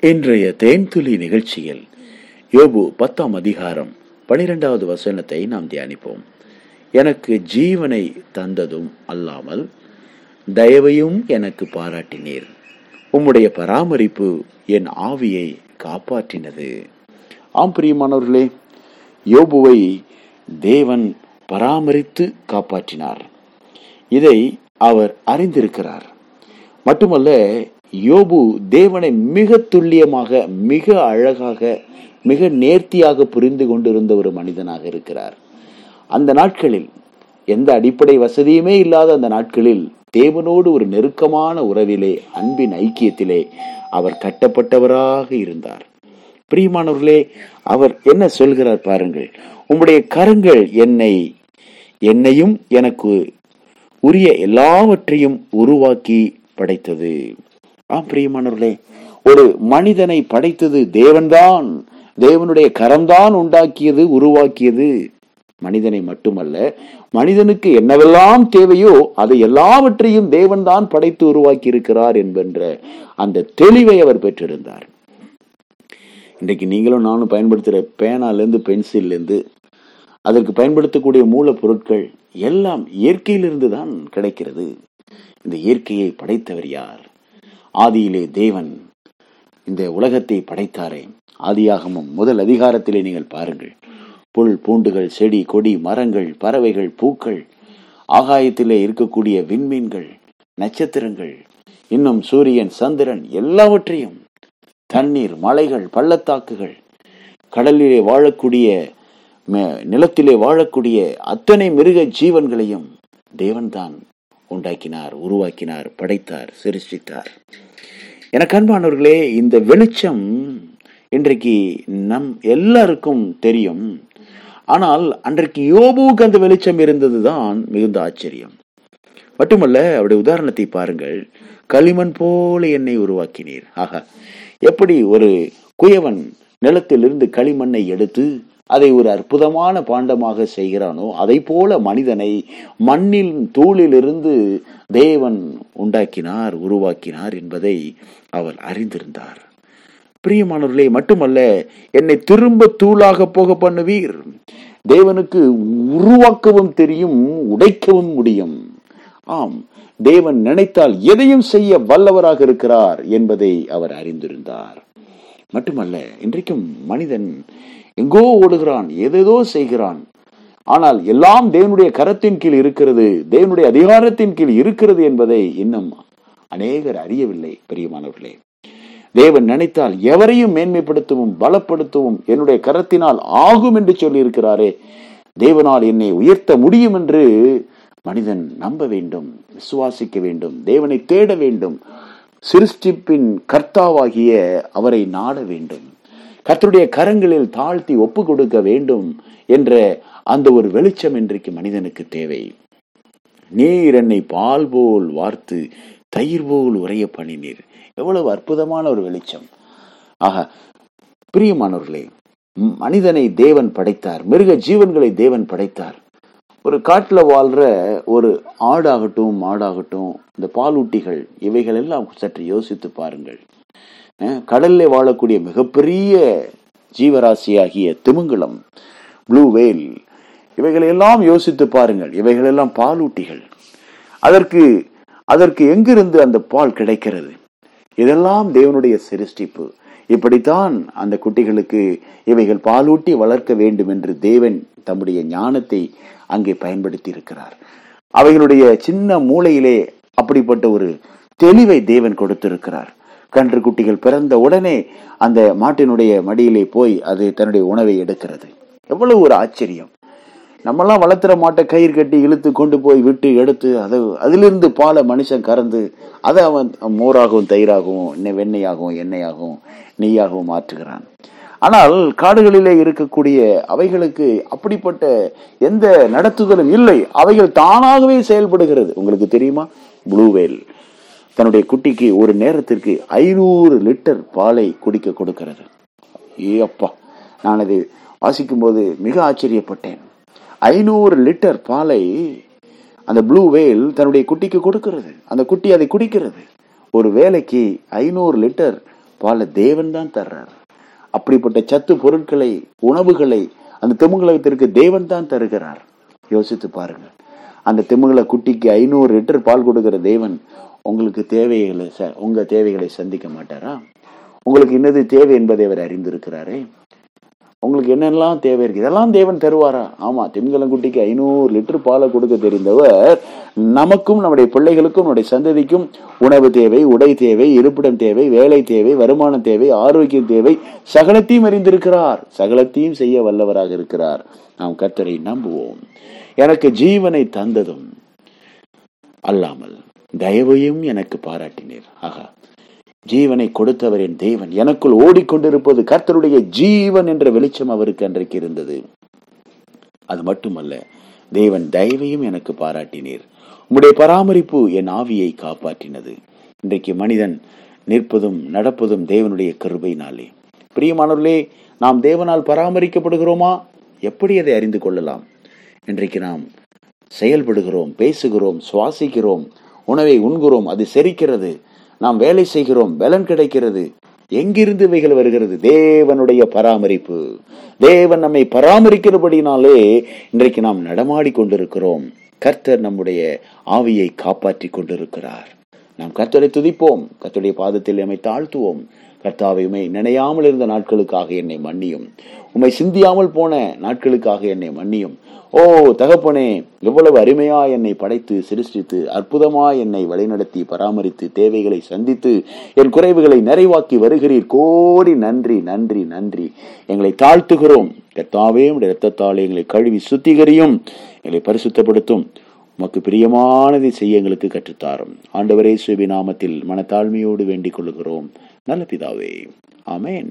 இன்றைய தேன்துளி நிகழ்ச்சியில் யோபு பத்தாம் அதிகாரம் பனிரெண்டாவது வசனத்தை நாம் தியானிப்போம். எனக்கு ஜீவனை தந்ததும் அல்லாமல் தயவையும் எனக்கு பாராட்டினீர். உம்முடைய பராமரிப்பு என் ஆவியை காப்பாற்றினது. ஆம் பிரியமானவர்களே யோபுவை தேவன் பராமரித்து காப்பாற்றினார். இதை அவர் அறிந்திருக்கிறார். மட்டுமல்ல யோபு தேவனை மிக துல்லியமாக மிக அழகாக மிக நேர்த்தியாக புரிந்து கொண்டிருந்த ஒரு மனிதனாக இருக்கிறார். அந்த நாட்களில் எந்த அடிப்படை வசதியுமே இல்லாத அந்த நாட்களில் தேவனோடு ஒரு நெருக்கமான உறவிலே அன்பின் ஐக்கியத்திலே அவர் கட்டப்பட்டவராக இருந்தார். பிரியமானவர்களே அவர் என்ன சொல்கிறார் பாருங்கள். உம்முடைய கரங்கள் என்னை என்னையும் எனக்கு உரிய எல்லாவற்றையும் உருவாக்கி படைத்தது. ஆம் பிரியமானவர்களே ஒரு மனிதனை படைத்தது தேவன்தான். தேவனுடைய கரம்தான் உண்டாக்கியது உருவாக்கியது. மனிதனை மட்டுமல்ல மனிதனுக்கு என்னவெல்லாம் தேவையோ அதை எல்லாவற்றையும் தேவன்தான் படைத்து உருவாக்கி இருக்கிறார் என்பென்ற அந்த தெளிவை அவர் பெற்றிருந்தார். இன்றைக்கு நீங்களும் நானும் பயன்படுத்துகிற பேனாலேருந்து பென்சில்லேருந்து அதற்கு பயன்படுத்தக்கூடிய மூலப்பொருட்கள் எல்லாம் இயற்கையிலிருந்து தான் கிடைக்கிறது. இந்த இயற்கையை படைத்தவர் யார்? ஆதியிலே தேவன் இந்த உலகத்தை படைத்தாரே. ஆதியாகமும் முதல் அதிகாரத்திலே நீங்கள் பாருங்கள். புல் பூண்டுகள் செடி கொடி மரங்கள் பறவைகள் பூக்கள் ஆகாயத்திலே இருக்கக்கூடிய விண்மீன்கள் நட்சத்திரங்கள் இன்னும் சூரியன் சந்திரன் எல்லாவற்றையும் தண்ணீர் மலைகள் பள்ளத்தாக்குகள் கடலிலே வாழக்கூடிய நிலத்திலே வாழக்கூடிய அத்தனை மிருக ஜீவன்களையும் தேவன்தான் உண்டாக்கினார் உருவாக்கினார் படைத்தார் சிருஷ்டித்தார். எனக்கு அன்பானவர்களே இந்த வெளிச்சம் இன்றைக்கு நம் எல்லாருக்கும் தெரியும். ஆனால் அன்றைக்கு யோபுவுக்கு அந்த வெளிச்சம் இருந்ததுதான் மிகுந்த ஆச்சரியம். மட்டுமல்ல அவருடைய உதாரணத்தை பாருங்கள். களிமண் போல என்னை உருவாக்கினீர். ஆகா எப்படி ஒரு குயவன் நிலத்திலிருந்து களிமண்ணை எடுத்து அதை ஒரு அற்புதமான பாண்டமாக செய்கிறானோ அதை போல மனிதனை மண்ணில் தூளிலிருந்து தேவன் உண்டாக்கினார் உருவாக்கினார் என்பதை அவர் அறிந்திருந்தார். பிரியமானவர்களே மட்டுமல்ல என்னை திரும்ப தூளாக போக பண்ணுவீர். தேவனுக்கு உருவாக்கவும் தெரியும் உடைக்கவும் முடியும். ஆம் தேவன் நினைத்தால் எதையும் செய்ய வல்லவராக இருக்கிறார் என்பதை அவர் அறிந்திருந்தார். மட்டுமல்ல இன்றைக்கும் மனிதன் எங்கோ ஓடுகிறான் எதேதோ செய்கிறான். ஆனால் எல்லாம் தேவனுடைய கரத்தின் கீழ் இருக்கிறது தேவனுடைய அதிகாரத்தின் கீழ் இருக்கிறது என்பதை இன்னும் அநேகர் அறியவில்லை பெரியமானவர்களே. தேவன் நினைத்தால் எவரையும் மேன்மைப்படுத்தவும் பலப்படுத்தவும் என்னுடைய கரத்தினால் ஆகும் என்று சொல்லியிருக்கிறாரே தேவனால் என்னை உயர்த்த முடியும் என்று மனிதன் நம்ப வேண்டும் விசுவாசிக்க வேண்டும் தேவனை தேட வேண்டும். சிருஷ்டிப்பின் கர்த்தாவாகிய அவரை நாட வேண்டும். கர்த்தருடைய கரங்களில் தாழ்த்தி ஒப்பு கொடுக்க வேண்டும் என்ற அந்த ஒரு வெளிச்சம் இன்றைக்கு மனிதனுக்கு தேவை. நீர் என்னை பால் போல் வார்த்து தயிர் போல் உரைய பண்ணினீர் எவ்வளவு அற்புதமான ஒரு வெளிச்சம். ஆக பிரியமானவர்களே மனிதனை தேவன் படைத்தார் மிருக ஜீவன்களை தேவன் படைத்தார். ஒரு காட்டுல வாழ்ற ஒரு ஆடாகட்டும் மாடாகட்டும் இந்த பாலூட்டிகள் இவைகள் எல்லாம் சற்று யோசித்து பாருங்கள். கடல்ல வாழக்கூடிய மிகப்பெரிய ஜீவராசியாகிய திமிங்கலம் ப்ளூ வேல் இவைகளெல்லாம் யோசித்து பாருங்கள். இவைகளெல்லாம் பாலூட்டிகள். அதற்கு அதற்கு எங்கிருந்து அந்த பால் கிடைக்கிறது? இதெல்லாம் தேவனுடைய சிருஷ்டிப்பு. இப்படித்தான் அந்த குட்டிகளுக்கு இவைகள் பாலூட்டி வளர்க்க வேண்டும் என்று தேவன் தம்முடைய ஞானத்தை அங்கே பயன்படுத்தி இருக்கிறார் அவைகளுடைய சின்ன மூளையிலே அப்படிப்பட்ட ஒரு தெளிவை தேவன் கொடுத்திருக்கிறார். கன்று குட்டிகள் பிறந்த உடனே அந்த மாட்டினுடைய மடியிலே போய் அது தன்னுடைய உணவை எடுக்கிறது. எவ்வளவு ஒரு ஆச்சரியம். நம்மெல்லாம் வளர்த்துற மாட்டை கயிறு கட்டி இழுத்து கொண்டு போய் விட்டு எடுத்து அதை அதிலிருந்து பாலை மனுஷன் கறந்து அதை அவன் மோராகவும் தயிராகவும் இன்னும் வெண்ணெயாகவும் எண்ணெயாகவும் நெய்யாகவும் மாற்றுகிறான். ஆனால் காடுகளிலே இருக்கக்கூடிய அவைகளுக்கு அப்படிப்பட்ட எந்த நடத்துதலும் இல்லை. அவைகள் தானாகவே செயல்படுகிறது. உங்களுக்கு தெரியுமா? ப்ளூவேல் தன்னுடைய குட்டிக்கு ஒரு நேரத்திற்கு ஐநூறு லிட்டர் பாலை குடிக்க கொடுக்கிறது. ஏ அப்பா நான் அதை வாசிக்கும் போது மிக ஆச்சரியப்பட்டேன். ஐநூறு லிட்டர் பாலை அந்த ப்ளூ வேல் தன்னுடைய குட்டிக்கு கொடுக்கிறது. அந்த குட்டி அதை குடிக்கிறது. ஒரு வேலைக்கு ஐநூறு லிட்டர் பாலை தேவன் தான் தர்றார். அப்படிப்பட்ட சத்து பொருட்களை உணவுகளை அந்த திமுகலகத்திற்கு தேவன் தான் தருகிறார். யோசித்து பாருங்க அந்த திமுகல குட்டிக்கு ஐநூறு லிட்டர் பால் கொடுக்கிற தேவன் உங்களுக்கு தேவைகளை ச- உங்கள் தேவைகளை சந்திக்க மாட்டாரா? உங்களுக்கு என்னது தேவை என்பதை அவர் அறிந்திருக்கிறாரே. உங்களுக்கு என்னெல்லாம் தேவை இருக்கு? இதெல்லாம் தேவன் தருவாரா? ஆமா திமிங்கலங்குட்டிக்கு ஐநூறு லிட்டர் பாலை கொடுக்க தெரிந்தவர் நமக்கும் நம்முடைய பிள்ளைகளுக்கும் நம்முடைய சந்ததிக்கும் உணவு தேவை உடை தேவை இருப்பிடம் தேவை வேலை தேவை வருமானம் தேவை ஆரோக்கியம் தேவை சகலத்தையும் அறிந்திருக்கிறார். சகலத்தையும் செய்ய வல்லவராக இருக்கிறார். நாம் கர்த்தரை நம்புவோம். எனக்கு ஜீவனை தந்ததும் அல்லாமல். தயவையும் எனக்கு பாராட்டினீர். ஆகா ஜீவனை கொடுத்தவரின் தேவன். எனக்குள் ஓடிக்கொண்டிருப்பது கர்த்தருடைய ஜீவன் என்ற வெளிச்சம் அவருக்கு அன்றைக்கு இருந்தது. அது மட்டுமல்ல தேவன் தயவையும் எனக்கு பாராட்டினீர். உம்முடைய பராமரிப்பு என் ஆவியை காப்பாற்றினது. இன்றைக்கு மனிதன் நிற்பதும் நடப்பதும் தேவனுடைய கிருபையினாலே. பிரியமானவர்களே நாம் தேவனால் பராமரிக்கப்படுகிறோமா? எப்படி அதை அறிந்து கொள்ளலாம்? இன்றைக்கு நாம் செயல்படுகிறோம் பேசுகிறோம் சுவாசிக்கிறோம் உணவை உண்கிறோம் அது செரிக்கிறது. நாம் வேலை செய்கிறோம் பலன் கிடைக்கிறது. எங்கிருந்து இவைகள் வருகிறது? தேவனுடைய பராமரிப்பு. தேவன் நம்மை பராமரிக்கிறபடினாலே இன்றைக்கு நாம் நடமாடி கொண்டிருக்கிறோம். கர்த்தர் நம்முடைய ஆவியை காப்பாற்றி கொண்டிருக்கிறார். நாம் கர்த்தரை துதிப்போம். கர்த்தருடைய பாதத்தில் நம்மை தாழ்த்துவோம். கர்த்தாவையுமே நினையாமல் இருந்த நாட்களுக்காக என்னை மன்னியும். உம்மை சிந்தியாமல் போன நாட்களுக்காக என்னை மன்னியும். ஓ தகப்பனே எவ்வளவு அருமையா என்னை படைத்து சிருஷ்டித்து அற்புதமா என்னை வழிநடத்தி பராமரித்து தேவைகளை சந்தித்து என் குறைவுகளை நிறைவாக்கி வருகிறீர். கோடி நன்றி நன்றி நன்றி. எங்களை தாழ்த்துகிறோம். கர்த்தாவே உடைய இரத்தத்தால் எங்களை கழுவி சுத்திகரியும். எங்களை பரிசுத்தப்படுத்தும். உமக்கு பிரியமானதை செய்ய எங்களுக்கு கற்றுத்தாரும். ஆண்டவரே சுபி நாமத்தில் மனத்தாழ்மையோடு வேண்டிக் கொள்கிறோம் நல்ல பிதாவே. அமேன்